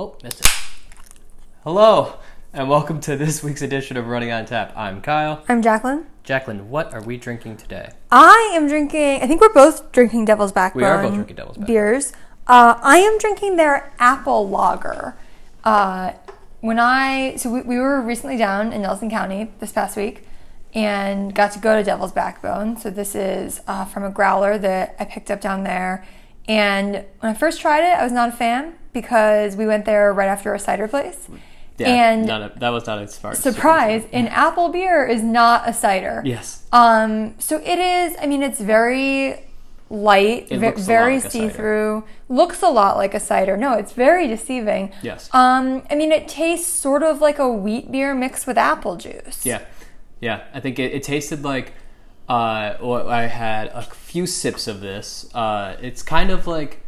Oh, missed it. Hello, and welcome to this week's edition of Running on Tap. I'm Kyle. I'm Jacqueline. Jacqueline, what are we drinking today? I am drinking. I think we're both drinking Devil's Backbone. We are both drinking Devil's Backbone. beers. Uh, I am drinking their apple lager. Uh, when I so we, we were recently down in Nelson County this past week and got to go to Devil's Backbone. So this is uh, from a growler that I picked up down there. And when I first tried it, I was not a fan because we went there right after a cider place. and not a, that was not a smart surprise, an apple beer is not a cider. Yes. Um, so it is. I mean, it's very light, It ve- looks a lot very like a cider. see through. Looks a lot like a cider. No, it's very deceiving. Yes. Um, I mean, it tastes sort of like a wheat beer mixed with apple juice. Yeah, yeah. I think it, it tasted like. Uh, I had a few sips of this. Uh, it's kind of like,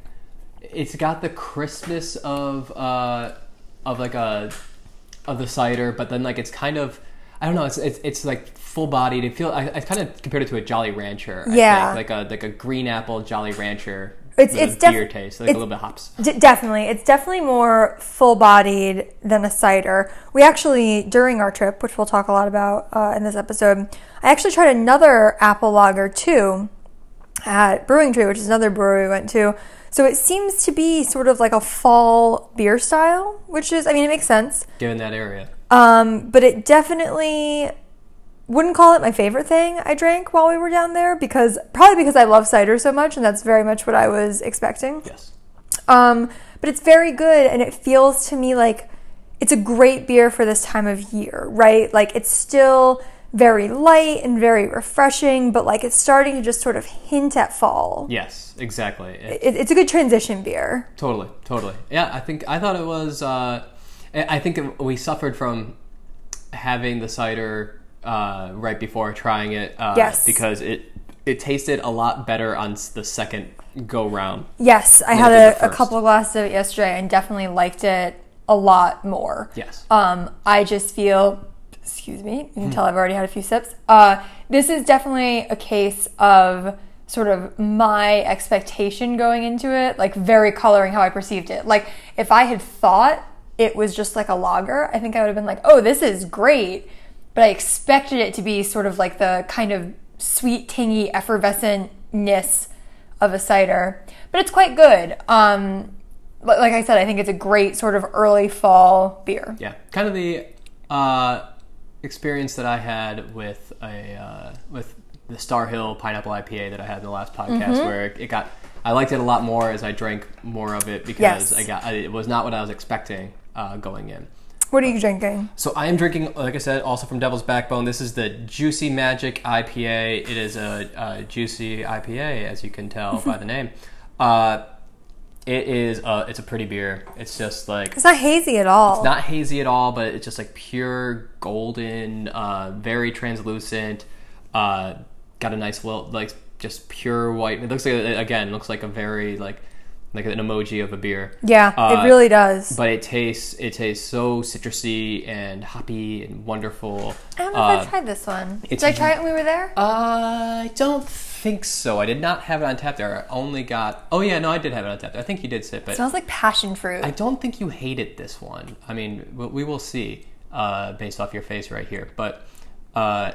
it's got the crispness of uh, of like a of the cider, but then like it's kind of. I don't know. It's it's, it's like full bodied. It feel I, I kind of compared it to a Jolly Rancher. I Yeah. think. like a like a green apple Jolly Rancher. It's- it's a def- beer taste, like a little bit hops. D- definitely. It's definitely more full bodied than a cider. We actually, during our trip, which we'll talk a lot about uh, in this episode, I actually tried another apple lager too at Brewing Tree, which is another brewery we went to. So it seems to be sort of like a fall beer style, which is, I mean, it makes sense. Given that area, Um, but it definitely wouldn't call it my favorite thing I drank while we were down there because probably because I love cider so much, and that's very much what I was expecting. yes. Um, but it's very good, and it feels to me like it's a great beer for this time of year, right? Like it's still very light and very refreshing, but like it's starting to just sort of hint at fall. Yes, exactly. It- It, it's a good transition beer. Totally, totally. Yeah, I think I thought it was. Uh, I I think it- we suffered from having the cider uh, right before trying it. Uh, Yes. because it it tasted a lot better on the second go round. Yes, I had a, a couple of glasses of it yesterday and definitely liked it a lot more. Yes. Um, I just feel, excuse me, you can tell I've already had a few sips. Uh, this is definitely a case of sort of my expectation going into it, like very coloring how I perceived it. Like if I had thought it was just like a lager, I think I would have been like, oh, this is great. But I expected it to be sort of like the kind of sweet, tangy, effervescentness of a cider. But it's quite good. Um, like I said, I think it's a great sort of early fall beer. Yeah, kind of the uh, experience that I had with a uh, with the Starr Hill Pineapple IPA that I had in the last podcast, Mm-hmm. where it got. I liked it a lot more as I drank more of it because Yes. I got. It was not what I was expecting uh, going in. What are you drinking? So I am drinking, like I said, also from Devil's Backbone. This is the Juicy Magic IPA. It is a, a juicy IPA, as you can tell by the name. Uh, it is. Uh, it's a pretty beer. It's just like It's not hazy at all. It's not hazy at all, but it's just like pure golden, uh, very translucent. Uh, got a nice little like just pure white. It looks like again looks like a very like like an emoji of a beer. yeah, Uh, it really does. But it tastes it tastes so citrusy and hoppy and wonderful. I don't know Uh, if I tried this one. Did I try it when we were there? I don't think so. I did not have it on tap there. I only got. Oh yeah, no, I did have it on tap there. I think you did sip it. smells like passion fruit. I don't think you hated this one. I mean, we- we will see uh, based off your face right here. But uh,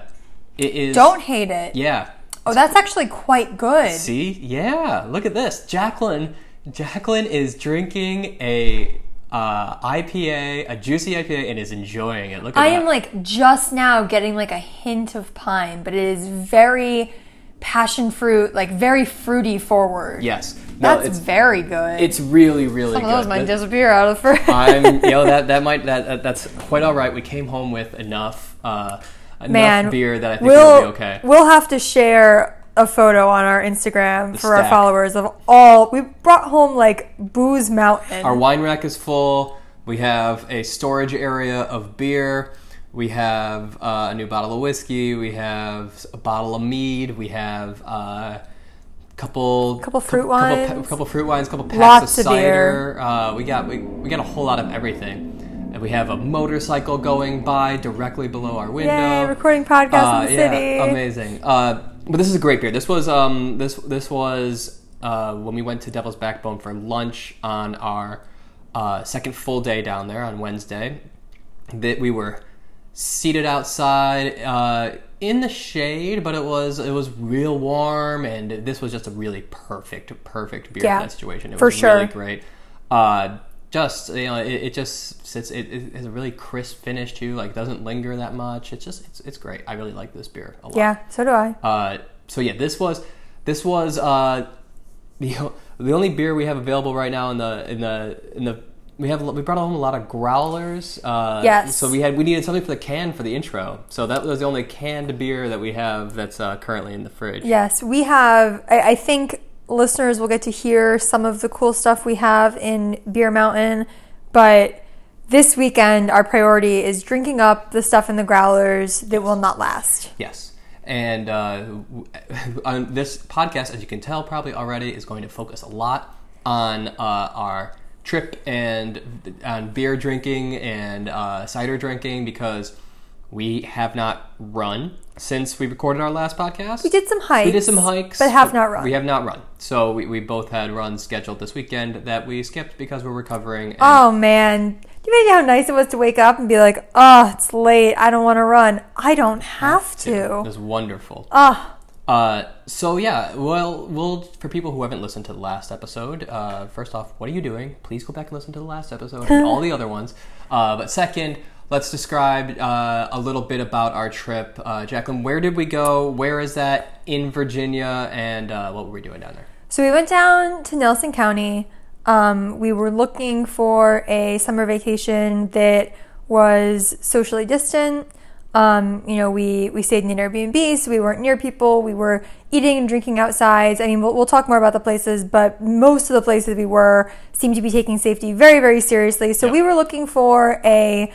it is. don't hate it. Yeah. Oh, that's actually quite good. See? Yeah. Look at this. Jacqueline. Jacqueline is drinking a uh, IPA, a juicy IPA, and is enjoying it. Look at I that. am like just now getting like a hint of pine, but it is very passion fruit, like very fruity forward. yes. No, That's it's very good. it's really really Some good. of those might Th- disappear out of the fridge. I'm, you know, that that might that, that that's quite all right. We came home with enough uh, enough Man, beer that I think we'll, it'll be okay. We'll have to share a photo on our Instagram for our followers of all. We brought home like booze mountain. Our wine rack is full. We have a storage area of beer. We have uh, a new bottle of whiskey. We have a bottle of mead. We have uh, couple Couple fruit couple, wines. Couple, couple fruit wines. Couple packs Lots of of cider. Uh, we got we, we got a whole lot of everything. And we have a motorcycle going by directly below our window. Yay, recording podcast Uh, in the yeah, city. amazing. Uh, but this is a great beer. This was um, this this was uh, when we went to Devil's Backbone for lunch on our uh, second full day down there on Wednesday. That we were seated outside uh, in the shade, but it was it was real warm, and this was just a really perfect perfect beer Yeah, for that situation. It for was really sure. great. Uh, just you know, it, it just sits. It, it has a really crisp finish too. Like doesn't linger that much. It's just it's it's great. I really like this beer a lot. Yeah, so do I. Uh, so yeah, this was this was uh, the the only beer we have available right now in the in the in the we have we brought home a lot of growlers. Uh, Yes. So we had we needed something for the can for the intro. So that was the only canned beer that we have that's uh, currently in the fridge. Yes, we have. I, I think listeners will get to hear some of the cool stuff we have in Beer Mountain, but this weekend our priority is drinking up the stuff in the growlers that will not last. Yes. And uh, on this podcast, as you can tell probably already, is going to focus a lot on uh, our trip and on beer drinking and uh, cider drinking because we have not run since we recorded our last podcast. We did some hikes. We did some hikes, but have not run. We have not run. So we, we both had runs scheduled this weekend that we skipped because we're recovering. And Oh man, you imagine how nice it was to wake up and be like, "Oh, it's late. I don't want to run. I don't have to. It was wonderful. Oh, Uh, so yeah, well, we'll for people who haven't listened to the last episode, uh, first off, what are you doing? Please go back and listen to the last episode and all the other ones. Uh, but second, let's describe uh, a little bit about our trip. Uh, Jacqueline, where did we go? Where is that in Virginia? And uh, what were we doing down there? So we went down to Nelson County. Um, we were looking for a summer vacation that was socially distant. Um, you know, we, we stayed in an Airbnb, so we weren't near people. We were eating and drinking outside. I mean, we'll, we'll talk more about the places, but most of the places we were seemed to be taking safety very, very seriously. So Yeah. we were looking for a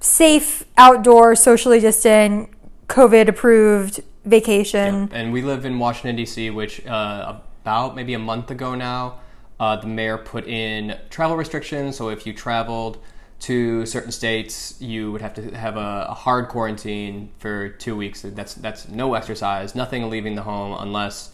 safe, outdoor, socially distant, COVID approved vacation. And we live in Washington D.C., which uh, about maybe a month ago now, uh, the mayor put in travel restrictions. So if you traveled to certain states, you would have to have a, a hard quarantine for two weeks. That's that's no exercise, nothing leaving the home unless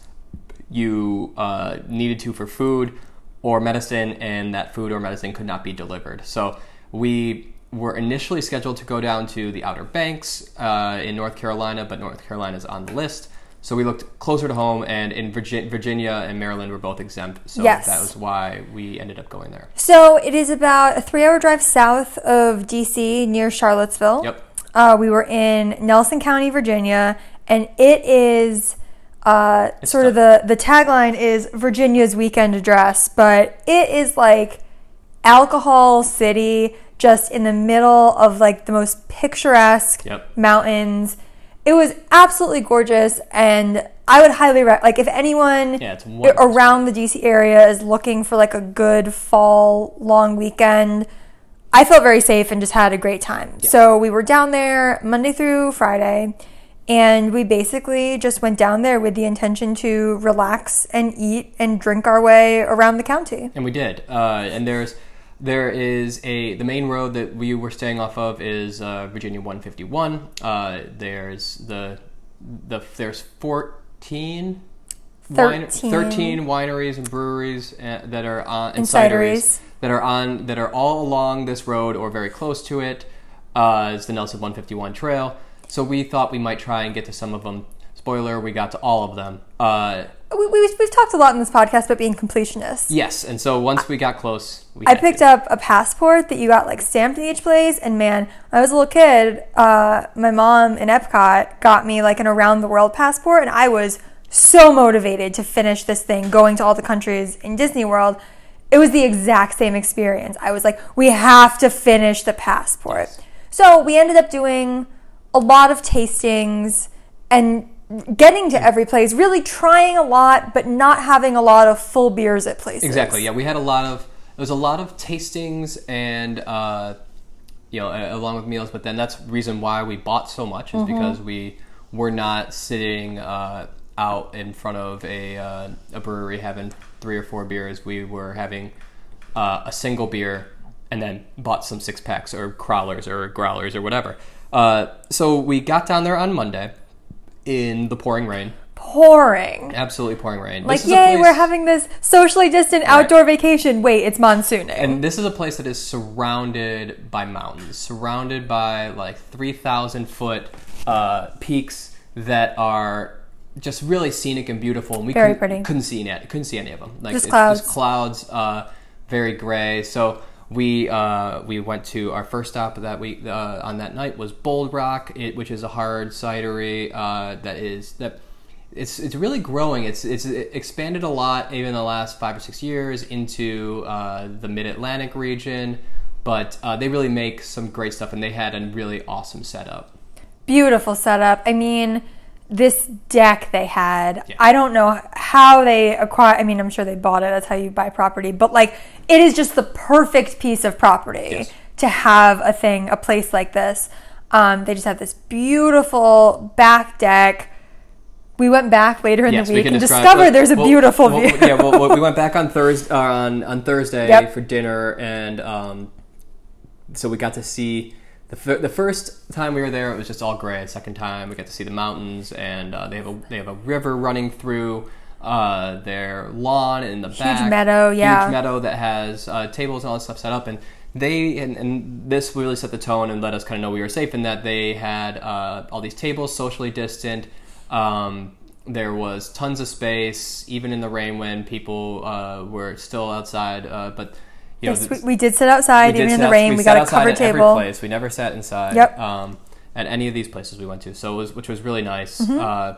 you uh, needed to for food or medicine, and that food or medicine could not be delivered. So we were initially scheduled to go down to the Outer Banks uh, in North Carolina, but North Carolina is on the list. So we looked closer to home, and in Virgi- Virginia and Maryland were both exempt. So Yes. that was why we ended up going there. So it is about a three hour drive south of DC near Charlottesville. Yep. Uh, we were in Nelson County, Virginia, and it is uh, sort of the, the tagline is Virginia's weekend address, but it is like alcohol city just in the middle of like the most picturesque Yep. mountains. It was absolutely gorgeous, and I would highly recommend. Like, if anyone Yeah, around the DC area is looking for like a good fall long weekend, I felt very safe and just had a great time. So we were down there Monday through Friday, and we basically just went down there with the intention to relax and eat and drink our way around the county. And we did. Uh, and there's there is a the main road that we were staying off of is uh, Virginia 151. Uh, there's the the there's 14 wine- 13. 13 wineries and breweries uh, that are on and, And cideries cideries. that are on that are all along this road or very close to it. Uh, it's the Nelson 151 Trail. So we thought we might try and get to some of them. Spoiler: we got to all of them. Uh, We, we, we've talked a lot in this podcast about being completionists. yes, and so once we got close, we I picked up a passport that you got like stamped in each place, and man, when I was a little kid, uh, my mom in Epcot got me like an around the world passport, and I was so motivated to finish this thing, going to all the countries in Disney World. It was the exact same experience. I was like, we have to finish the passport. So we ended up doing a lot of tastings and getting to every place, really trying a lot, but not having a lot of full beers at places. Exactly. Yeah, we had a lot of there was a lot of tastings and uh, you know along with meals, but then that's the reason why we bought so much is because we were not sitting uh, out in front of a uh, a brewery having three or four beers. We were having uh, a single beer and then bought some six packs or crawlers or growlers or whatever. Uh, so we got down there on Monday in the pouring rain. pouring. absolutely pouring rain. Like, This is a yay, place- we're having this socially distant outdoor vacation. Wait, it's monsooning. And this is a place that is surrounded by mountains, surrounded by like 3,000 foot uh, peaks that are just really scenic and beautiful. And we Very couldn't, pretty. couldn't see any, couldn't see any of them. Like Just it's clouds. just clouds, uh, very gray. So we uh, we went to our first stop that week uh, on that night was Bold Rock, it, which is a hard cidery uh, that is that it's it's really growing. It's it's expanded a lot even in the last five or six years into uh, the Mid Atlantic region. But uh, they really make some great stuff, and they had a really awesome setup. Beautiful setup. I mean, this deck they had, Yeah. I don't know how they acquire. I mean, I'm sure they bought it. That's how you buy property. But like, it is just the perfect piece of property Yes. to have a thing, a place like this. Um, they just have this beautiful back deck. We went back later in Yes, the week can and discovered there's a well, beautiful well, view. yeah, well, well, we went back on Thursday uh, on on Thursday Yep. for dinner, and um, so we got to see the fir- the first time we were there. It was just all gray. Second time, we got to see the mountains, and uh, they have a they have a river running through. Uh, their lawn in the back, meadow, yeah. huge meadow that has uh, tables and all that stuff set up, and they and, and this really set the tone and let us kind of know we were safe in that they had uh, all these tables socially distant. Um, there was tons of space, even in the rain when people uh, were still outside. Uh, but you know, Yes, we, we did sit outside, even in the rain. We, We, got a covered at every table. place. We never sat inside. Yep. Um, at any of these places we went to, so it was, which was really nice. Mm-hmm. Uh,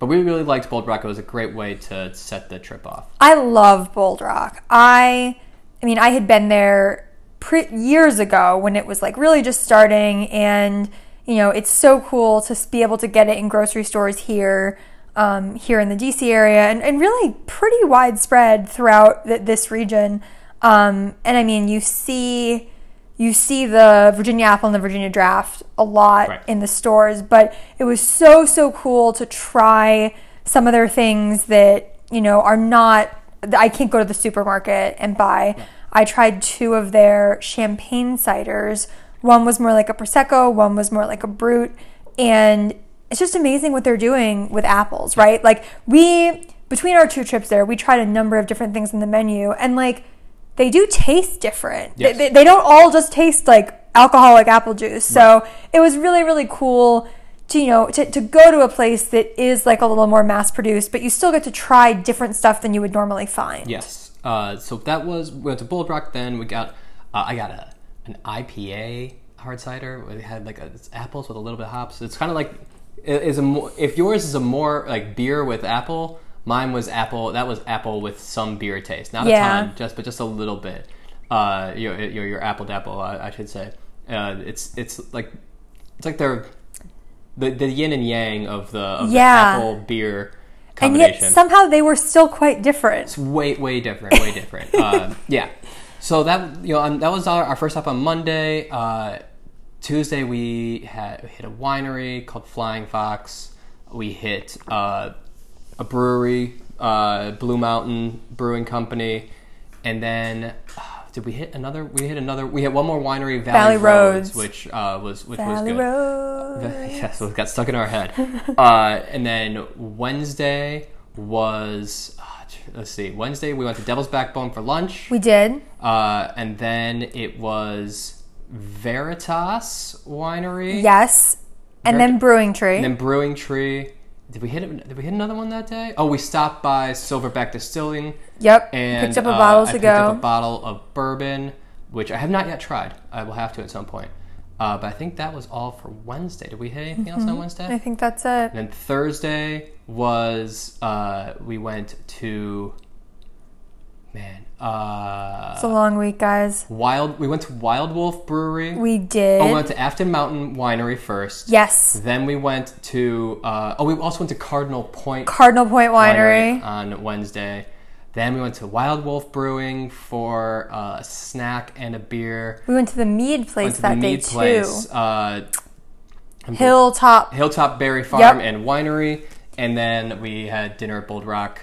but we really liked Bold Rock. It was a great way to set the trip off. I love Bold Rock. I, I mean, I had been there pre- years ago when it was like really just starting, and you know, it's so cool to be able to get it in grocery stores here, um, here in the DC area, and, and really pretty widespread throughout th- this region. Um, and I mean, you see. You see the Virginia apple and the Virginia draft a lot Right. in the stores, but it was so so cool to try some of their things that you know are not I can't go to the supermarket and buy. I tried two of their champagne ciders. One was more like a prosecco, one was more like a brut, and it's just amazing what they're doing with apples, right? Like we between our two trips there, we tried a number of different things in the menu and like they do taste different. They- Yes. They, they don't all just taste like alcoholic apple juice. So it was really, really cool to, you know, to, to go to a place that is like a little more mass produced, but you still get to try different stuff than you would normally find. Yes. Uh, so that was we went to Bold Rock. Then we got uh, I got a an IPA hard cider. Where they had like a, it's apples with a little bit of hops. It's kind of like it is a more, if yours is a more like beer with apple. Mine was apple. That was apple with some beer taste, not Yeah. a ton, just but just a little bit. Uh, your your, your apple dapple, I, I should say. Uh, it's it's like it's like they're the, the yin and yang of the, of Yeah. the apple beer And combination yet somehow they were still quite different. it's way way different way different uh, yeah so that you know um, that was our, our first stop on monday uh, tuesday we had we hit a winery called flying fox we hit uh, a brewery uh, blue mountain brewing company and then uh, did we hit another we hit another we hit one more winery valley, Valley Roads. which uh, was which was Valley good Yeah, yes, it got stuck in our head. uh, and then Wednesday was, uh, let's see, Wednesday we went to Devil's Backbone for lunch. We did. Uh, and then it was Veritas Winery. Yes. And Very- then Brewing Tree. And then Brewing Tree. Did we hit? Did we hit another one that day? Oh, we stopped by Silverback Distilling yep. and Picked up a uh, bottle I to picked go. up a bottle of bourbon, which I have not yet tried. I will have to at some point. Uh, but I think that was all for Wednesday. Did we hit anything else on Wednesday? I think that's it. And then Thursday was uh, we went to man uh, It's a long week, guys. Wild. We went to Wild Wolf Brewery. We did. oh, we went to Afton Mountain Winery first. yes. Then we went to uh, oh we also went to Cardinal Point Cardinal Point Winery. on Wednesday. Then we went to Wild Wolf Brewing for uh, a snack and a beer. We went to the mead place that the day mead too. place, uh, Hilltop. Hilltop Berry Farm Yep. and Winery, and then we had dinner at Bold Rock.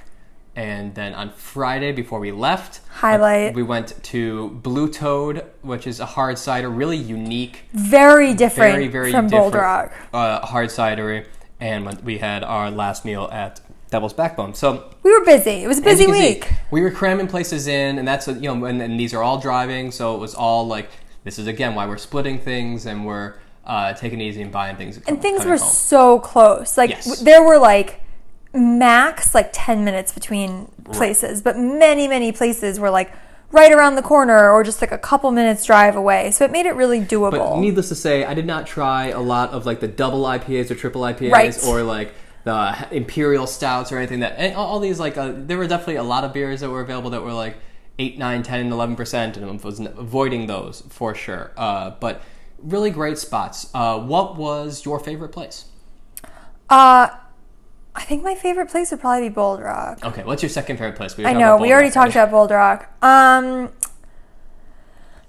And then on Friday, before we left, Highlight. we went to Blue Toad, which is a hard cider, really unique, Very different very very from different Bold Rock. uh, hard cidery. And we had our last meal at Devil's Backbone. So We were busy. It was a busy can see, week. we were cramming places in, and that's a, you know, and, and these are all driving, so it was all like this is again why we're splitting things and we're uh, taking it easy and buying things. And things were home. so close. Like Yes. w- there were like max like 10 minutes between places, but many many places were like right around the corner or just like a couple minutes drive away. So it made it really doable. But needless to say, I did not try a lot of like the double IPAs or triple IPAs Right. or like the imperial stouts or anything that all these like uh, there were definitely a lot of beers that were available that were like 8 9 10 11 percent and I was avoiding those for sure uh, but really great spots uh, what was your favorite place uh I think my favorite place would probably be Bold Rock. okay what's your second favorite place we I know we already talked already. about Bold Rock. Um,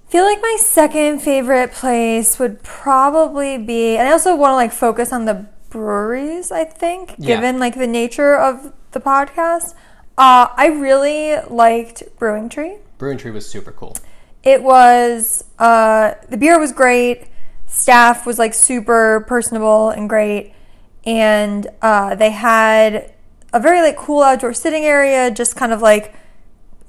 feel like my second favorite place would probably be, and I also want to like focus on the breweries. I think, Yeah. given like the nature of the podcast, uh, I really liked Brewing Tree. Brewing Tree was super cool It was uh, the beer was great. Staff was like super personable and great, and uh, they had a very like cool outdoor sitting area, just kind of like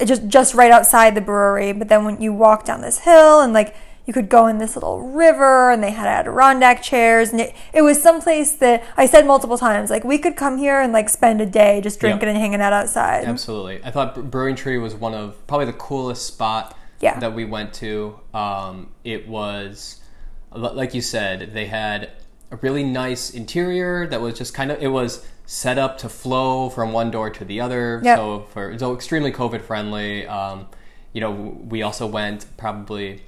just just right outside the brewery. But then when you walk down this hill and like you could go in this little river, and they had Adirondack chairs, and it, it was someplace that I said multiple times, like we could come here and like spend a day just drinking and hanging out outside. Absolutely. I thought Brewing Tree was one of probably the coolest spot Yeah. that we went to. Um, it was, like you said, they had a really nice interior that was just kind of, it was set up to flow from one door to the other. Yep. So for, so extremely COVID friendly. Um, you know, we also went probably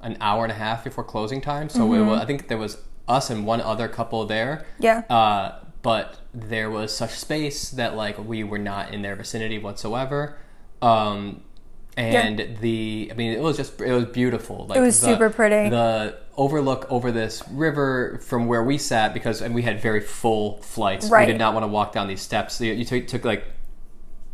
an hour and a half before closing time. So Mm-hmm. it was, I think there was us and one other couple there. Yeah. Uh, but there was such space that like we were not in their vicinity whatsoever. Um, and the I mean it was just it was beautiful. Like It was the- super pretty. The overlook over this river from where we sat because and we had very full flights. Right. We did not want to walk down these steps. So you, you took, took like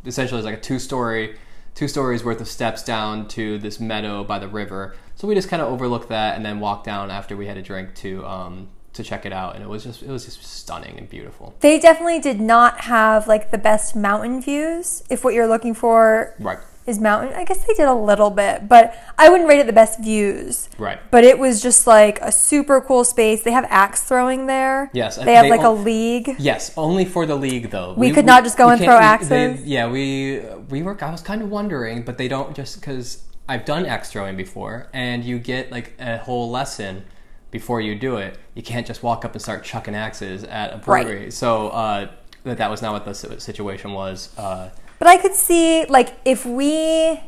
essentially it was like a two story two stories worth of steps down to this meadow by the river. So we just kind of overlooked that and then walked down after we had a drink to um, to check it out, and it was just it was just stunning and beautiful. They definitely did not have like the best mountain views. If what you're looking for Right, is mountain, I guess they did a little bit, but I wouldn't rate it the best views. right. But it was just like a super cool space. They have axe throwing there. Yes, they have they like a league. Yes, only for the league though. We could not just go and throw axes? they- yeah, we we were. I was kind of wondering, but they don't just because I've done axe throwing before, and you get like a whole lesson before you do it. You can't just walk up and start chucking axes at a brewery. Right. So uh, that that was not what the situation was. Uh, But I could see like if we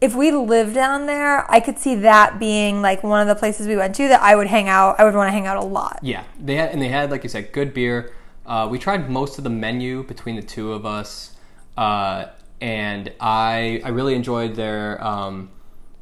if we lived down there, I could see that being like one of the places we went to that I would hang out. I would want to hang out a lot. Yeah, they had and they had like you said, good beer. Uh, we tried most of the menu between the two of us, uh, and I I really enjoyed their um,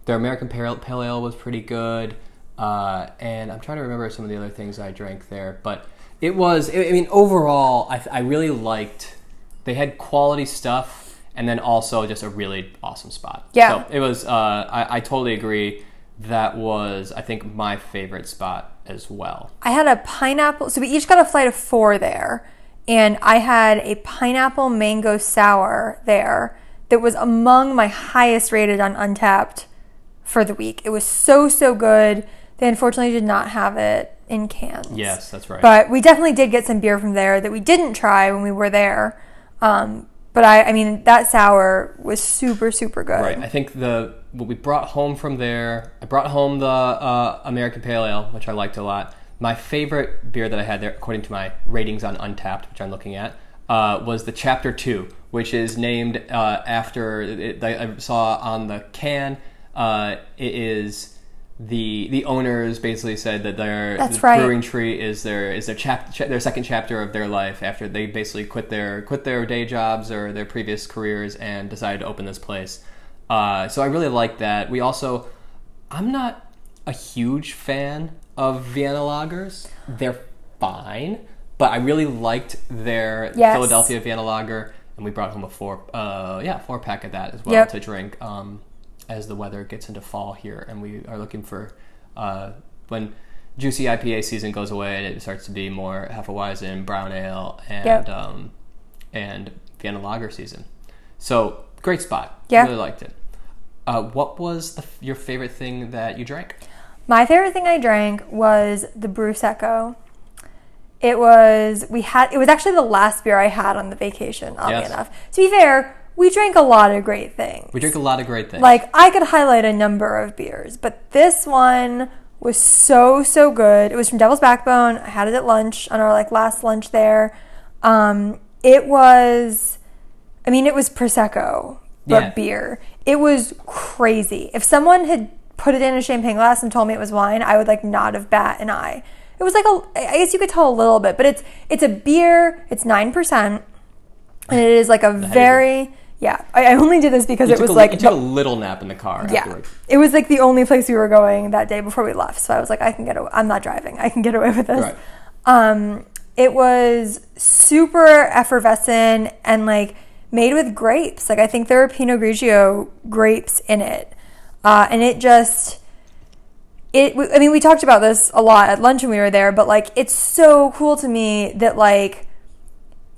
their American Pale, Ale was pretty good, uh, and I'm trying to remember some of the other things I drank there, but it was I I mean overall I, I really liked they had quality stuff and then also just a really awesome spot. Yeah. so it was uh, I, I totally agree. That was I think my favorite spot as well. I had a pineapple. So we each got a flight of four there, and I had a pineapple mango sour there that was among my highest rated on Untappd for the week. It was so so good. They unfortunately did not have it in cans. Yes, that's right. But we definitely did get some beer from there that we didn't try when we were there. Um, but I, I mean, that sour was super super good. right. I think the what we brought home from there. I brought home the uh, American Pale Ale, which I liked a lot. My favorite beer that I had there, according to my ratings on Untappd, which I'm looking at, uh, was the Chapter Two, which is named uh, after. It, I saw on the can. Uh, it is the the owners basically said that their That's the right. brewing tree is their is their chap cha- their second chapter of their life after they basically quit their quit their day jobs or their previous careers and decided to open this place. Uh, so I really like that. We also, I'm not a huge fan of Vienna lagers. They're fine, but I really liked their Yes. Philadelphia Vienna lager, and we brought home a four uh, yeah four pack of that as well Yep. to drink. Um, as the weather gets into fall here, and we are looking for uh, when juicy IPA season goes away and it starts to be more Hefeweizen, brown ale, and Yep. um, and Vienna Lager season. So great spot. Yeah. really liked it. Uh, what was the, your favorite thing that you drank? My favorite thing I drank was the Prosecco. It was we had it was actually the last beer I had on the vacation, oddly Yes. enough. To be fair, we drank a lot of great things. We drank a lot of great things. Like I could highlight a number of beers, but this one was so so good. It was from Devil's Backbone. I had it at lunch on our like last lunch there. Um, it was, I mean, it was prosecco but Yeah. beer. It was crazy. If someone had put it in a champagne glass and told me it was wine, I would like not have bat an eye. It was like a, I guess you could tell a little bit, but it's it's a beer. It's nine percent, and it is like a very yeah. I, I only did this because you it was a, like you the- took a little nap in the car yeah, afterwards. it was like the only place we were going that day before we left. So I was like, I can get away. I'm not driving. I can get away with this. Right. Um, it was super effervescent and like made with grapes. Like I think there are Pinot Grigio grapes in it, uh, and it just. It, I mean, we talked about this a lot at lunch when we were there, but like, it's so cool to me that like,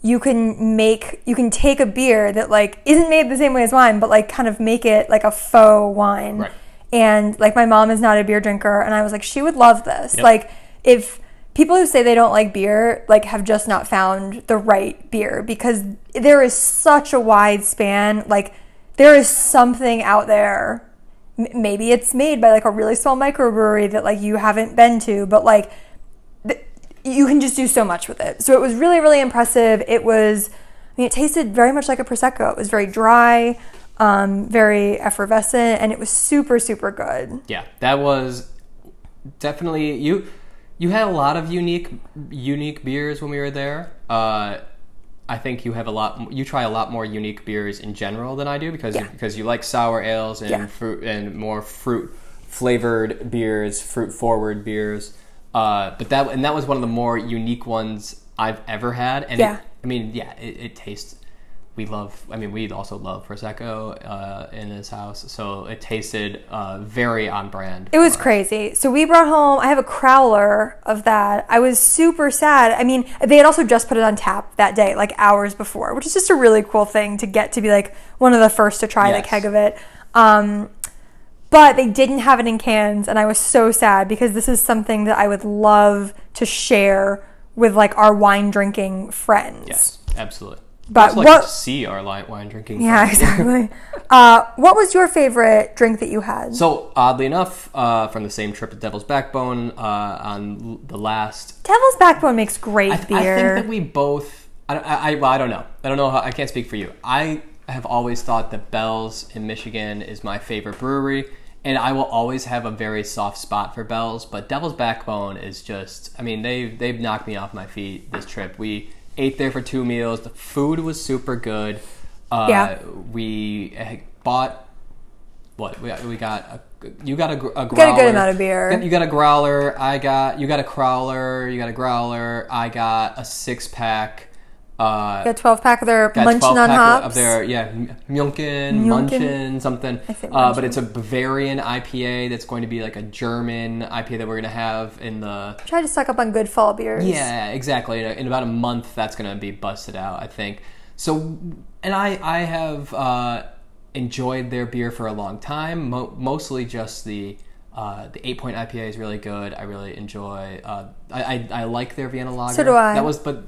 you can make you can take a beer that like isn't made the same way as wine but like kind of make it like a faux wine Right. and like my mom is not a beer drinker and i was like she would love this Yep. like if people who say they don't like beer like have just not found the right beer because there is such a wide span like there is something out there maybe it's made by like a really small microbrewery that like you haven't been to but like you can just do so much with it. So it was really, really impressive. It was, I mean, it tasted very much like a prosecco. It was very dry, um, very effervescent, and it was super, super good. Yeah, that was definitely you. You had a lot of unique, unique beers when we were there. Uh, I think you have a lot. You try a lot more unique beers in general than I do because Yeah. because you like sour ales and Yeah. fruit and more fruit flavored beers, fruit forward beers. Uh, but that and that was one of the more unique ones I've ever had. And Yeah. it, I mean, yeah, it, it tastes. We love. I mean, we also love prosecco uh, in this house, so it tasted uh, very on brand. It was us. crazy. So we brought home, I have a crowler of that. I was super sad. I mean, they had also just put it on tap that day, like hours before, which is just a really cool thing to get to be like one of the first to try the Yes. keg of it. Um, but they didn't have it in cans, and I was so sad because this is something that I would love to share with like our wine drinking friends. Yes, absolutely. But also like what- to see our light wine drinking. Yeah, exactly. uh, what was your favorite drink that you had? So oddly enough, uh, from the same trip to Devil's Backbone, uh, on the last, Devil's Backbone makes great I, th- beer. I think that we both. I, don't- I, I, well, I don't know. I don't know how. I can't speak for you. I have always thought that Bell's in Michigan is my favorite brewery, and I will always have a very soft spot for Bell's. But Devil's Backbone is just. I mean, they they've knocked me off my feet this trip. We ate there for two meals. The food was super good. Uh, Yeah. We bought what we, we got a you got a, a growler. got a good amount of beer. You got a growler. I got you got a crowler. You got a growler. I got a six pack. Uh, 12 pack of their 12 on hops. of their yeah M- Mjunken, Mjunken. Something. Uh, but it's a Bavarian IPA that's going to be like a German IPA that we're gonna have in the Try to suck up on good fall beers. yeah, exactly. In, in about a month, that's going to be busted out, I think. So, and I, I have uh, enjoyed their beer for a long time. Mo- mostly just the uh, the eight point IPA is really good. I really enjoy. Uh, I, I I like their Vienna Lager. So do I. That was, but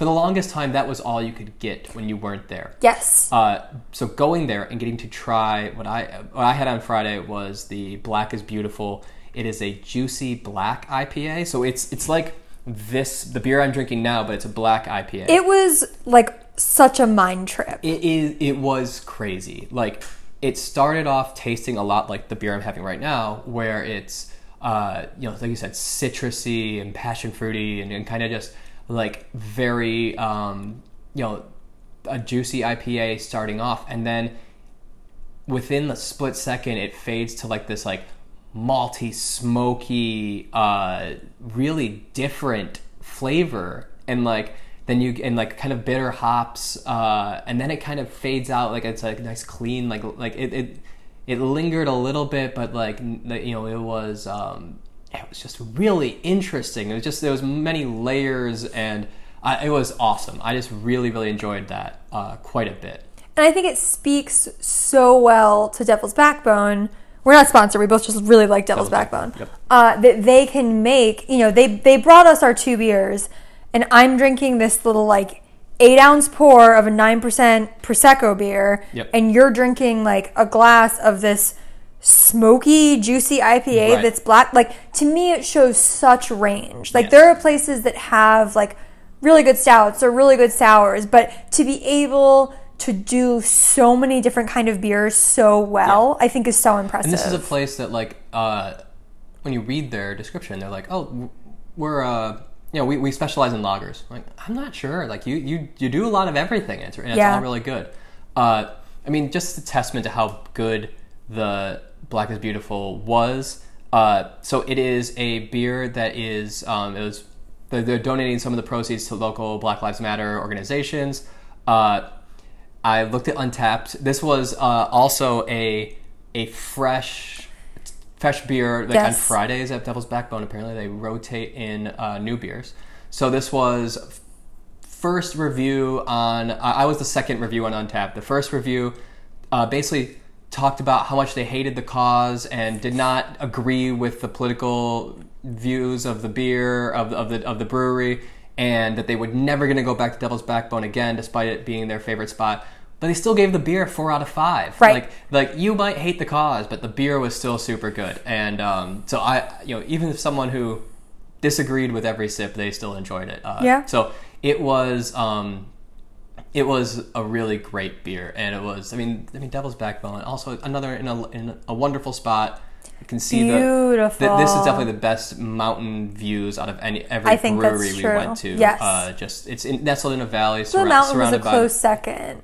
for the longest time, that was all you could get when you weren't there. Yes. Uh, so going there and getting to try what I what I had on Friday was the Black is Beautiful. It is a juicy black IPA. So it's it's like this the beer I'm drinking now, but it's a black IPA. it was like such a mind trip. it is it was crazy. Like it started off tasting a lot like the beer I'm having right now, where it's uh, you know like you said citrusy and passion fruity and, and kind of just like very um, you know a juicy IPA starting off, and then within the split second it fades to like this like malty smoky uh really different flavor and like then you and like kind of bitter hops uh and then it kind of fades out like it's like nice clean like like it it, it lingered a little bit but like you know it was um it was just really interesting it was just there was many layers and I, it was awesome. I just really, really enjoyed that uh, quite a bit. And I think it speaks so well to Devil's Backbone. We're not sponsored. We both just really like Devil's, Devil's Backbone. Backbone, yep. Uh, that they can make. You know, they they brought us our two beers, and I'm drinking this little like eight ounce pour of a nine percent prosecco beer, Yep. and you're drinking like a glass of this smoky, juicy IPA Right. that's black. Like to me, it shows such range. Like Yes. there are places that have like really good stouts or really good sours, but to be able to do so many different kind of beers so well, I think is so impressive. And this is a place that, like, uh, when you read their description, they're like, "Oh, we're, uh, you know, we, we specialize in lagers." I'm like, I'm not sure. Like, you you you do a lot of everything, and it's, and it's Yeah. all really good. Uh, I mean, just a testament to how good the Black is Beautiful was. Uh, so it is a beer that is um, it was they're, they're donating some of the proceeds to local Black Lives Matter organizations. Uh, I looked at Untappd. This was uh, also a a fresh fresh beer like on Fridays at Devil's Backbone. Apparently, they rotate in uh, new beers. So this was first review on. I I was the second review on Untappd. The first review uh, basically talked about how much they hated the cause and did not agree with the political views of the beer of, of the of the brewery and that they were never going to go back to Devil's Backbone again despite it being their favorite spot but they still gave the beer four out of five Right. like like you might hate the cause but the beer was still super good and um, so I you know even if someone who disagreed with every sip they still enjoyed it uh, Yeah. so it was um, it was a really great beer, and it was. I mean, I mean, Devil's Backbone. Also, another in a in a wonderful spot. You can see the. Beautiful. th- this is definitely the best mountain views out of any every I think brewery we went to. Yes. Uh, just it's in, nestled in a valley. Blue surra- Mountain was a surrounded by close second,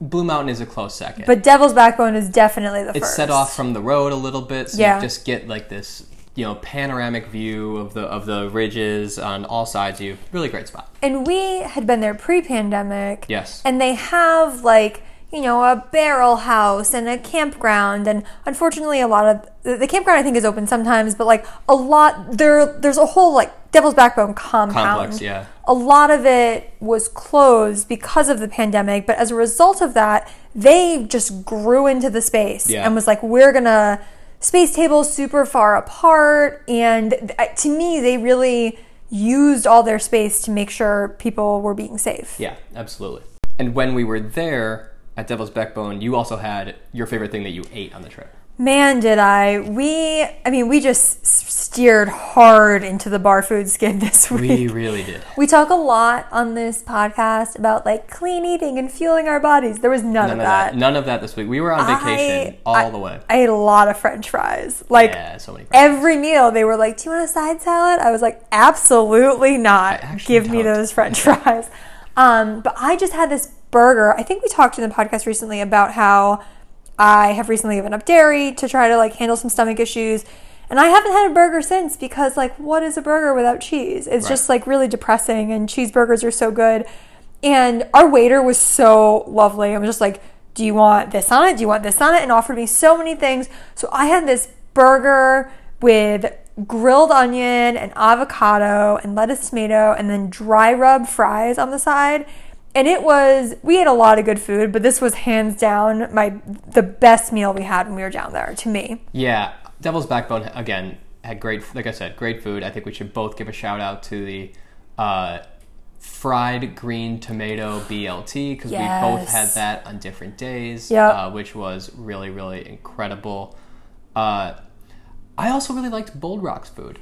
Blue Mountain is a close second. but Devil's Backbone is definitely the it's first. set off from the road a little bit, so Yeah. you just get like this, you know, panoramic view of the of the ridges on all sides. of You really great spot. and we had been there pre-pandemic. Yes. and they have like you know a barrel house and a campground and unfortunately a lot of the campground i think is open sometimes but like a lot there there's a whole like devil's backbone compound Complex, yeah. a lot of it was closed because of the pandemic but as a result of that they just grew into the space Yeah. and was like we're gonna space tables super far apart and to me they really used all their space to make sure people were being safe Yeah, absolutely. And when we were there at Devil's Backbone, you also had your favorite thing that you ate on the trip. Man, did I. We, I mean, we just steered hard into the bar food skid this week. We really did. We talk a lot on this podcast about like clean eating and fueling our bodies. There was none, None of that. that. None of that this week. We were on vacation I- all I- the way. I ate a lot of French fries. Like yeah, so many. Every meal, they were like, "Do you want a side salad?" I was like, "Absolutely not. Give me don't. those French fries." Um, but I just had this burger. I think we talked in the podcast recently about how I have recently given up dairy to try to like handle some stomach issues. And I haven't had a burger since because like what is a burger without cheese? It's Right. just like really depressing and cheeseburgers are so good. And our waiter was so lovely. I'm just like, do you want this on it? Do you want this on it? And offered me so many things. So I had this burger with grilled onion and avocado and lettuce tomato and then dry rub fries on the side. And it was we ate a lot of good food, but this was hands down my the best meal we had when we were down there to me. Yeah, Devil's Backbone again had great, like I said, great food. I think we should both give a shout out to the uh, fried green tomato BLT because we both had that on different days, Yep. uh, which was really, really incredible. Uh, I also really liked Bold Rock's food.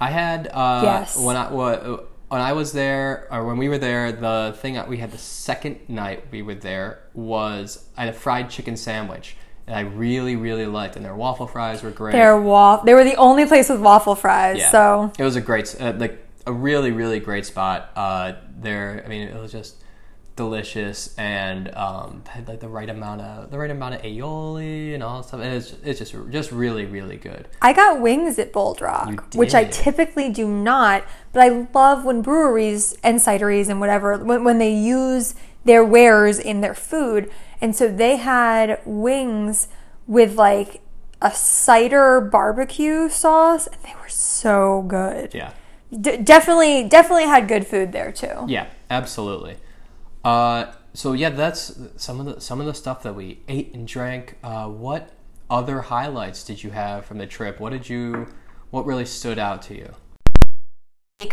I had uh, Yes. when I wa- when I was there or when we were there, the thing that we had the second night we were there was I had a fried chicken sandwich. And I really, really liked, and their waffle fries were great. Their wa- they were the only place with waffle fries. Yeah. So it was a great, uh, like a really, really great spot. Uh, there, I mean, it was just delicious and um, had like the right amount of the right amount of aioli and all that stuff. And it's it's just just really, really good. I got wings at Bold Rock, which I typically do not, but I love when breweries and cideries and whatever when, when they use their wares in their food. And so they had wings with like a cider barbecue sauce, and they were so good. Yeah, D- definitely, definitely had good food there too. Yeah, absolutely. Uh, so yeah, that's some of the some of the stuff that we ate and drank. Uh, what other highlights did you have from the trip? What did you? What really stood out to you?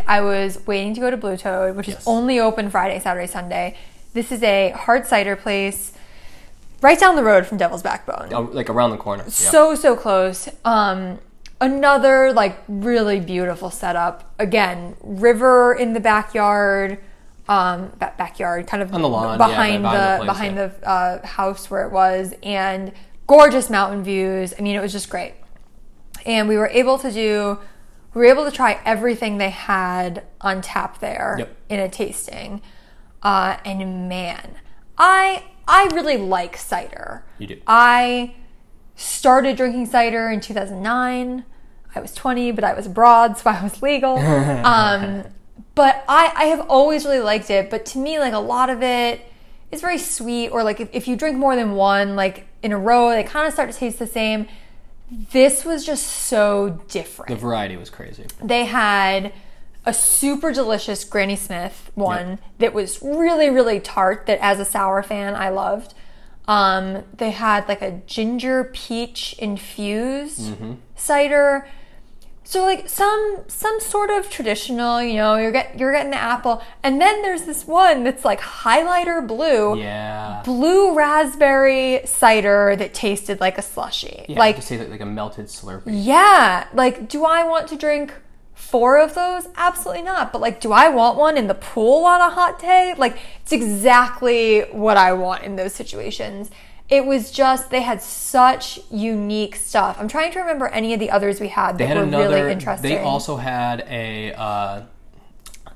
I was waiting to go to Blue Toad, which Yes. is only open Friday, Saturday, Sunday. This is a hard cider place right down the road from Devil's Backbone. Oh, like around the corner. Yeah. so so close um another like really beautiful setup again river in the backyard um ba- backyard kind of On the lawn, yeah, behind behind the the place, behind the uh, house where it was and gorgeous mountain views. I mean it was just great. And we were able to do we were able to try everything they had on tap there Yep. in a tasting. Uh, and man i i really like cider. You do. i started drinking cider in 2009 i was 20 but i was abroad so i was legal. Um, but I, I have always really liked it but to me like a lot of it is very sweet or like if, if you drink more than one like in a row they kind of start to taste the same this was just so different The variety was crazy. they had a super delicious Granny Smith one Yep. that was really, really tart. That as a sour fan, I loved. Um, they had like a ginger peach infused Mm-hmm. cider. So like some some sort of traditional, you know, you're get you're getting the apple, and then there's this one that's like highlighter blue, Yeah. blue raspberry cider that tasted like a slushy. Yeah, like just taste like a melted Slurpee. yeah, like, do I want to drink four of those? Absolutely not. But, like, do I want one in the pool on a hot day? Like, it's exactly what I want in those situations. It was just, they had such unique stuff. I'm trying to remember any of the others we had that had were another. really interesting. They also had a. Uh,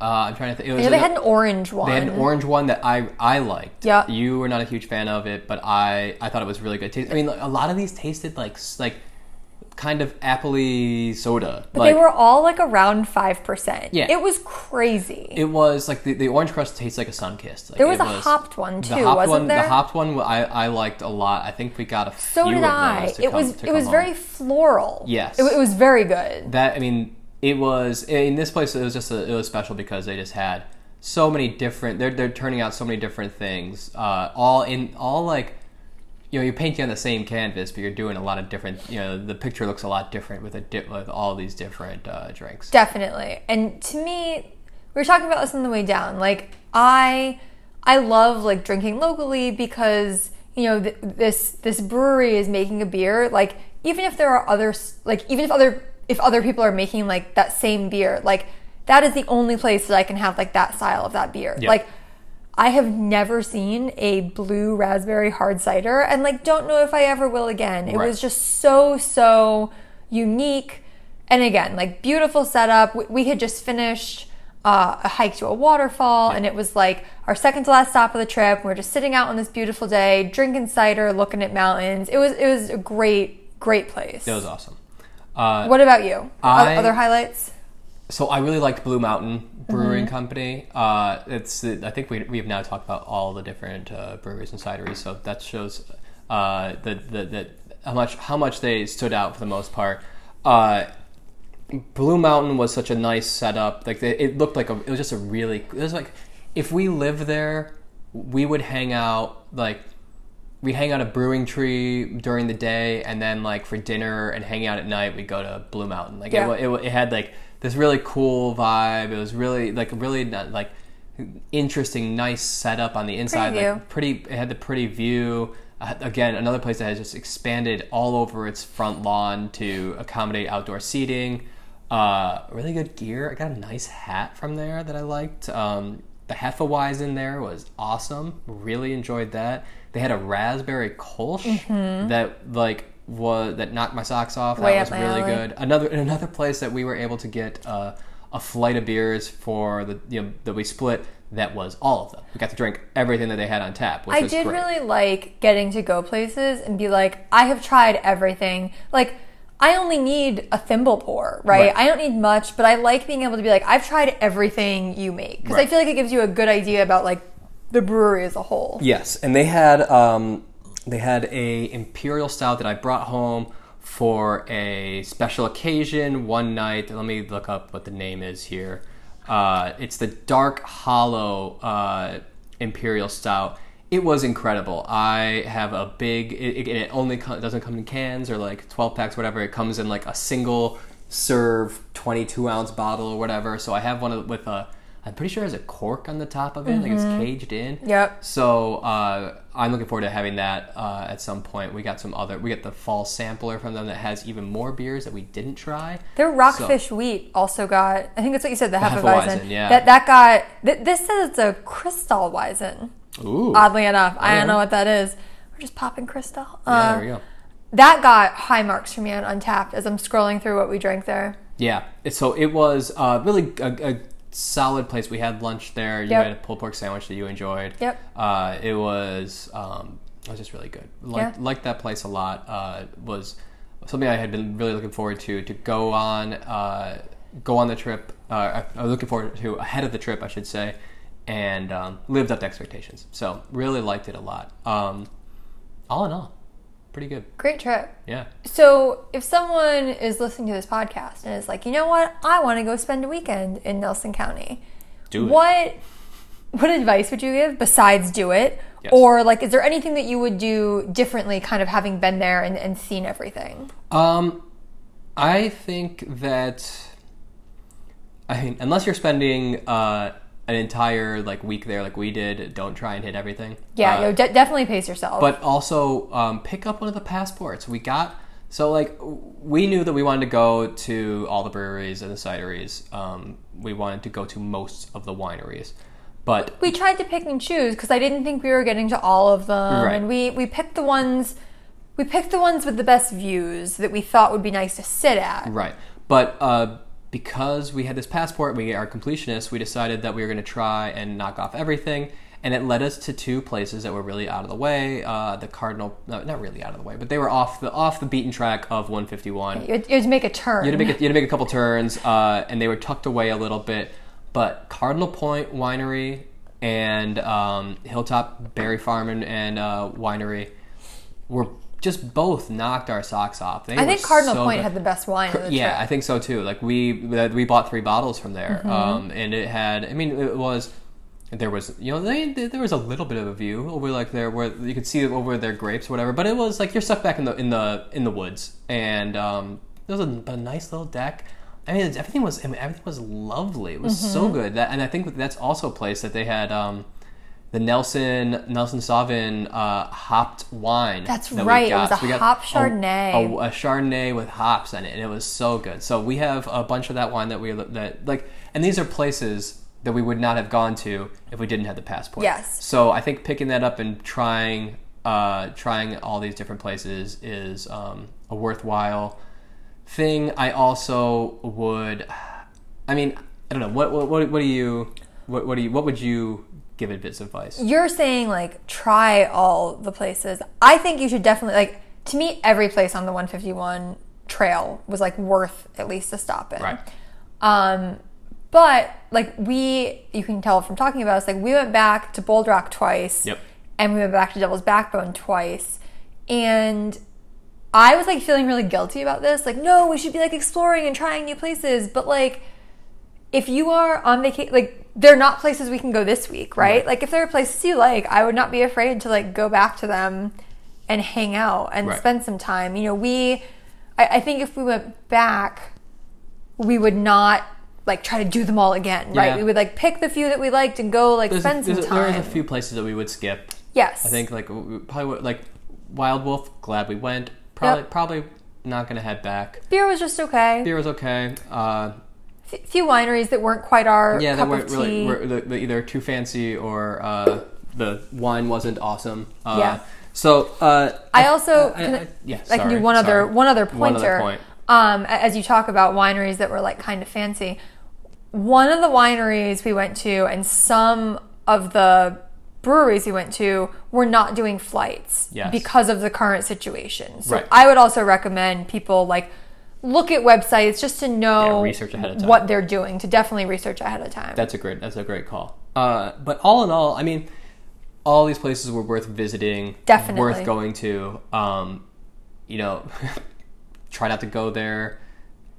uh, I'm trying to think. It was I they had an orange one. They had an orange one that I I liked. Yeah. You were not a huge fan of it, but I I thought it was really good. Taste. I mean, like, a lot of these tasted like like kind of appley soda. But like, they were all like around 5%. Yeah. It was crazy. It was like the, the orange crust tastes like a sun kissed. Like, there was a hopped one too, the hopped wasn't one, there? The hopped one I, I liked a lot. I think we got a so few did of I. those to It come- was to it was come very floral. Yes. It, it was very good. that I mean, it was in this place. It was just a, it was special because they just had so many different. They're they're turning out so many different things. Uh, all in all like. You know, you're painting on the same canvas, but you're doing a lot of different. You know, the picture looks a lot different with a di- with all these different uh, drinks. Definitely. And to me, we were talking about this on the way down. Like I I love like drinking locally because, you know, th- this this brewery is making a beer like even if there are other like even if other if other people are making like that same beer, like that is the only place that I can have like that style of that beer. Yeah. Like I have never seen a blue raspberry hard cider and like don't know if I ever will again. It Right. was just so so unique and again like beautiful setup. We, we had just finished uh, a hike to a waterfall and it was like our second to last stop of the trip. We are just sitting out on this beautiful day, drinking cider, looking at mountains. It was it was a great great place. It was awesome. Uh, What about you? I- Other highlights? So I really liked Blue Mountain Brewing Mm-hmm. Company. Uh, it's I think we we have now talked about all the different uh, breweries and cideries, so that shows uh, that that that how much how much they stood out for the most part. Uh, Blue Mountain was such a nice setup. Like it, it looked like a it was just a really it was like if we lived there, we would hang out like we'd hang out at Brewing Tree during the day, and then like for dinner and hang out at night, we'd go to Blue Mountain. Like Yeah. it, it, it had like this really cool vibe. It was really like really like interesting, nice setup on the inside. view. Like pretty, it had the pretty view. Uh, again, another place that has just expanded all over its front lawn to accommodate outdoor seating. Uh, really good gear. I got a nice hat from there that I liked. Um, the Hefeweizen there was awesome. Really enjoyed that. They had a raspberry Kolsch that like was that knocked my socks off. Way that was really alley. good. Another another place that we were able to get uh, a flight of beers for the you know that we split. That was all of them. We got to drink everything that they had on tap, which I was did great. really like getting to go places and be like, I have tried everything. Like, I only need a thimble pour, right? Right. I don't need much, but I like being able to be like, I've tried everything you make because I feel like it gives you a good idea about like the brewery as a whole. Yes, and they had um, they had a imperial stout that I brought home for a special occasion one night. Let me look up what the name is here. Uh, it's the Dark Hollow uh, Imperial Stout. It was incredible. I have a big. It, it, only co- doesn't come in cans or like twelve packs, whatever. It comes in like a single serve, twenty-two ounce bottle or whatever. So I have one with a. I'm pretty sure it has a cork on the top of it, like it's caged in. Yep. So uh, I'm looking forward to having that uh, at some point. We got some other. We got the fall sampler from them that has even more beers that we didn't try. Their rockfish wheat also got. I think that's what you said. The Hefeweizen, Hefeweizen. yeah. That that got. Th- this says it's a Crystal Weizen. Ooh. Oddly enough, I Okay. don't know what that is. We're just popping Crystal. yeah, Uh, there we go. that got high marks for me on Untappd as I'm scrolling through what we drank there. Yeah. So it was uh, really a, a solid place. We had lunch there. You Yep. had a pulled pork sandwich that you enjoyed. Yep. Uh, it was um, it was just really good. Like Yeah. liked that place a lot. Uh, was something I had been really looking forward to to go on uh, go on the trip. Uh, I was looking forward to ahead of the trip, I should say, and um, lived up to expectations. So really liked it a lot. Um, all in all, pretty good. Great trip. Yeah. So, if someone is listening to this podcast and is like, you know what, I want to go spend a weekend in Nelson County, Do it. what what advice would you give besides do it? Yes. Or like, is there anything that you would do differently, kind of having been there and, and seen everything? Um, I think that I mean, unless you're spending uh, an entire like week there, like we did, don't try and hit everything. Yeah, Uh, you de- definitely pace yourself. but also um, pick up one of the passports. We got so like we knew that we wanted to go to all the breweries and the cideries. Um, we wanted to go to most of the wineries, but we tried to pick and choose because I didn't think we were getting to all of them, Right. and we we picked the ones. We picked the ones with the best views that we thought would be nice to sit at. Right. But uh, because we had this passport, we are completionists, we decided that we were going to try and knock off everything. And it led us to two places that were really out of the way. Uh, the Cardinal, no, not really out of the way, but they were off the off the beaten track of 151. You had, to make a turn. You had to make a, you had to make a couple turns, uh, and they were tucked away a little bit. But Cardinal Point Winery and um, Hilltop Berry Farm and, and uh, Winery were just both knocked our socks off. They I think Cardinal so Point good. had the best wine. Of the Yeah, trip. I think so too. Like we we bought three bottles from there, Mm-hmm. um, and it had. I mean, it was there was you know they, there was a little bit of a view over like there where you could see over their grapes or whatever, but it was like you're stuck back in the in the in the woods, and um, there was a, a nice little deck. I mean, everything was I mean, everything was lovely. It was so Mm-hmm. good. That and I think that's also a place that they had. Um, the Nelson Nelson Sauvin uh, hopped wine. That's that right. It was a So we got hop a- Chardonnay. a- a Chardonnay with hops in it, and it was so good. So we have a bunch of that wine that we that like, and these are places that we would not have gone to if we didn't have the passport. Yes. So I think picking that up and trying, uh, trying all these different places is um, a worthwhile thing. I also would, I mean, I don't know what what what, what do you what what do you what would you give it bits of advice? You're saying like try all the places. I think you should definitely like to me every place on the 151 trail was like worth at least a stop in. Right. Um, but like we, you can tell from talking about us, like we went back to Bold Rock twice. Yep. And we went back to Devil's Backbone twice, and I was like feeling really guilty about this. Like, no, we should be like exploring and trying new places. But like, if you are on vacation, like they're not places we can go this week, right? Right. Like if there are places you like, I would not be afraid to like go back to them and hang out and Right. spend some time. You know, we, I, I think if we went back, we would not like try to do them all again, right? Yeah. We would like pick the few that we liked and go like There's, spend some time. there's a few places that we would skip. yes, I think like we probably would, like Wild Wolf. Glad we went. Probably Yep. probably not gonna head back. beer was just okay. Beer was okay. Uh, F- few wineries that weren't quite our yeah, cup they weren't of really tea. were, the, the, either too fancy or uh, the wine wasn't awesome. Uh, Yeah. So uh, I also I- can, I- yeah, I can do sorry, one other one other One pointer. other point. Um, as you talk about wineries that were like kind of fancy, one of the wineries we went to and some of the breweries we went to were not doing flights Yes. because of the current situation. So Right. I would also recommend people like look at websites just to know Yeah, research ahead of time. what they're doing to definitely research ahead of time. That's a great. That's a great call. Uh, but all in all, I mean, all these places were worth visiting. Definitely. worth going to. Um, you know, try not to go there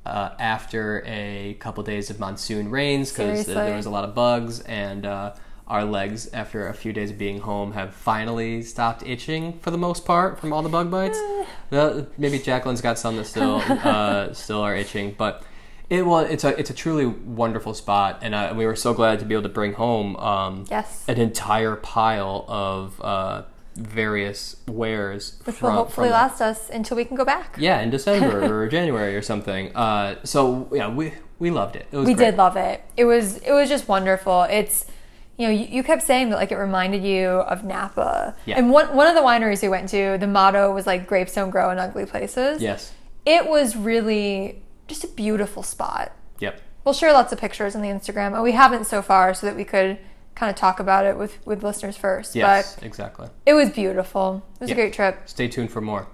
uh, after a couple days of monsoon rains because there was a lot of bugs and. Uh, our legs, after a few days of being home, have finally stopped itching for the most part from all the bug bites. Well, maybe Jacqueline's got some that still uh, still are itching, but it well, it's a it's a truly wonderful spot, and uh, we were so glad to be able to bring home um, Yes. an entire pile of uh, various wares Which will hopefully from- last us until we can go back. Yeah, in December or January or something. Uh, so yeah, we we loved it. It was we great. did love it. It was it was just wonderful. It's you know you, you kept saying that like it reminded you of Napa. Yeah. And one one of the wineries we went to, the motto was like grapes don't grow in ugly places. Yes. It was really just a beautiful spot. Yep. We'll share lots of pictures on the Instagram, and we haven't so far, so that we could kind of talk about it with with listeners first. Yes. But exactly. it was beautiful. It was Yeah. a great trip. Stay tuned for more.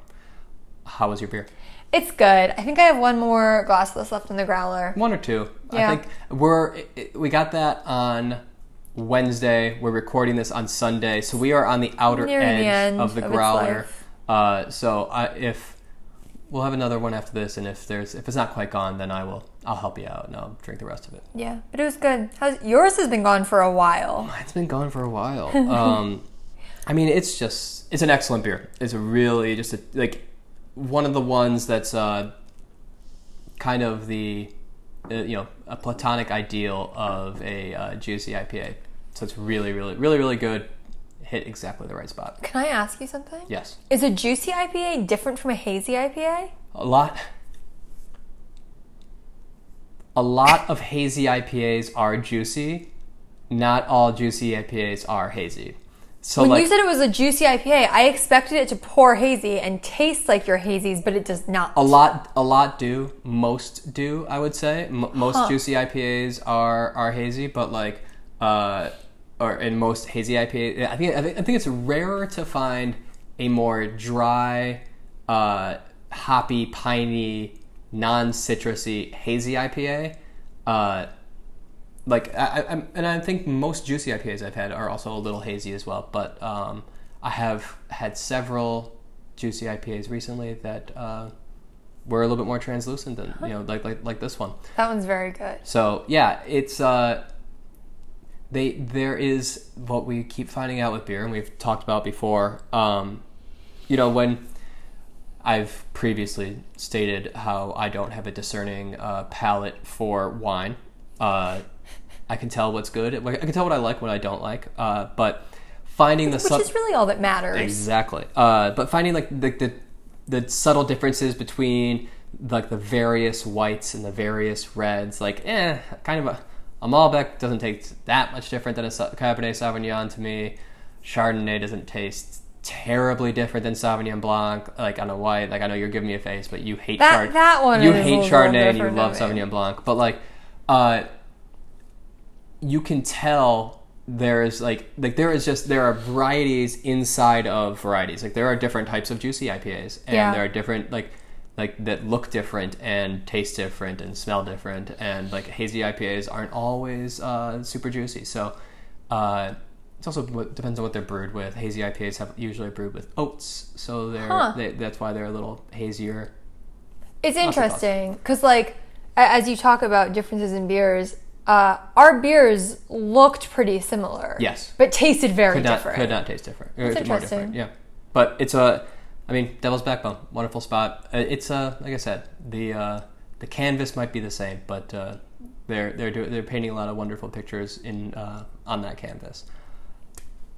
How was your beer? It's good. I think I have one more glass left in the growler. One or two. Yeah. I think we're we got that on Wednesday. We're recording this on Sunday, so we are on the outer Nearing edge the end of the of growler. Uh, so I, if we'll have another one after this, and if there's if it's not quite gone, then I will I'll help you out and I'll drink the rest of it. Yeah, but it was good. How's, yours has been gone for a while. It's been gone for a while. Um, I mean, it's just it's an excellent beer. It's a really just a, like one of the ones that's uh, kind of the uh, you know a platonic ideal of a uh, juicy IPA. So it's really, really, really, really good. Hit exactly the right spot. Can I ask you something? Yes, Is a juicy IPA different from a hazy IPA? a lot. A lot of hazy IPAs are juicy. Not all juicy IPAs are hazy. So When like you said it was a juicy IPA, I expected it to pour hazy and taste like your hazies, but it does not. A lot, a lot do. Most do, I would say. M- most Huh. juicy IPAs are are hazy, but like, uh, or in most hazy IPA, I think I think, I think it's rarer to find a more dry, uh, hoppy, piney, non citrusy hazy IPA. Uh, like I, I, I'm- and I think most juicy IPAs I've had are also a little hazy as well. But um, I have had several juicy IPAs recently that uh, were a little bit more translucent than you know, like like like this one. That one's very good. So yeah, it's uh, they there is what we keep finding out with beer, and we've talked about before. Um, you know when. I've previously stated how I don't have a discerning uh, palate for wine. Uh, I can tell what's good. I can tell what I like, what I don't like. Uh, but finding the Which sub- is really all that matters. exactly. Uh, but finding like the, the the subtle differences between like the various whites and the various reds, like eh, kind of a, a Malbec doesn't taste that much different than a Cabernet Sauvignon to me. Chardonnay doesn't taste terribly different than Sauvignon Blanc, like on a white. Like I know you're giving me a face, but you hate That- Chard- that one You hate Chardonnay and you love. Sauvignon Blanc, but like, uh, you can tell there's like like there is just there are varieties inside of varieties. Like there are different types of juicy IPAs, and Yeah. there are different like like that look different and taste different and smell different, and like hazy IPAs aren't always uh, super juicy. So. Uh, it's also what depends on what they're brewed with. Hazy IPAs have usually brewed with oats, so they're Huh. they, that's why they're a little hazier. It's interesting because, like, as you talk about differences in beers, uh, our beers looked pretty similar. Yes. but tasted very could not different. could not taste different. More interesting. different, yeah. But it's a, I mean, Devil's Backbone, wonderful spot. Uh, It's uh, like I said, the uh, the canvas might be the same, but uh, they're they're do, they're painting a lot of wonderful pictures in uh, on that canvas.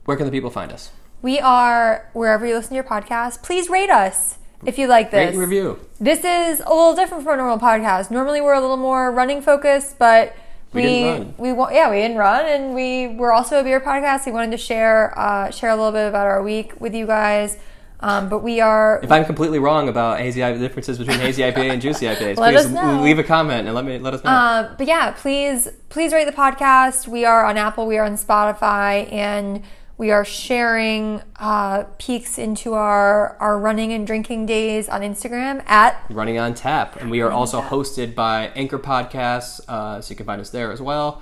Where can the people find us? We are wherever you listen to your podcast. Please rate us if you like Rate this. and review. This is a little different from a normal podcast. Normally, we're a little more running focused, but We we didn't run. we wa- yeah we didn't run, and we we're also a beer podcast. We wanted to share uh, share a little bit about our week with you guys. Um, but we are If I'm completely wrong about hazy differences between hazy IPA and juicy IPAs, Let please us know. leave a comment and let me let us know. Uh, but yeah, please please rate the podcast. We are on Apple, we are on Spotify, and we are sharing uh, peeks into our our running and drinking days on Instagram at Running on Tap. And we are also hosted by Anchor Podcasts, uh, so you can find us there as well.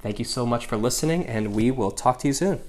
Thank you so much for listening, and we will talk to you soon.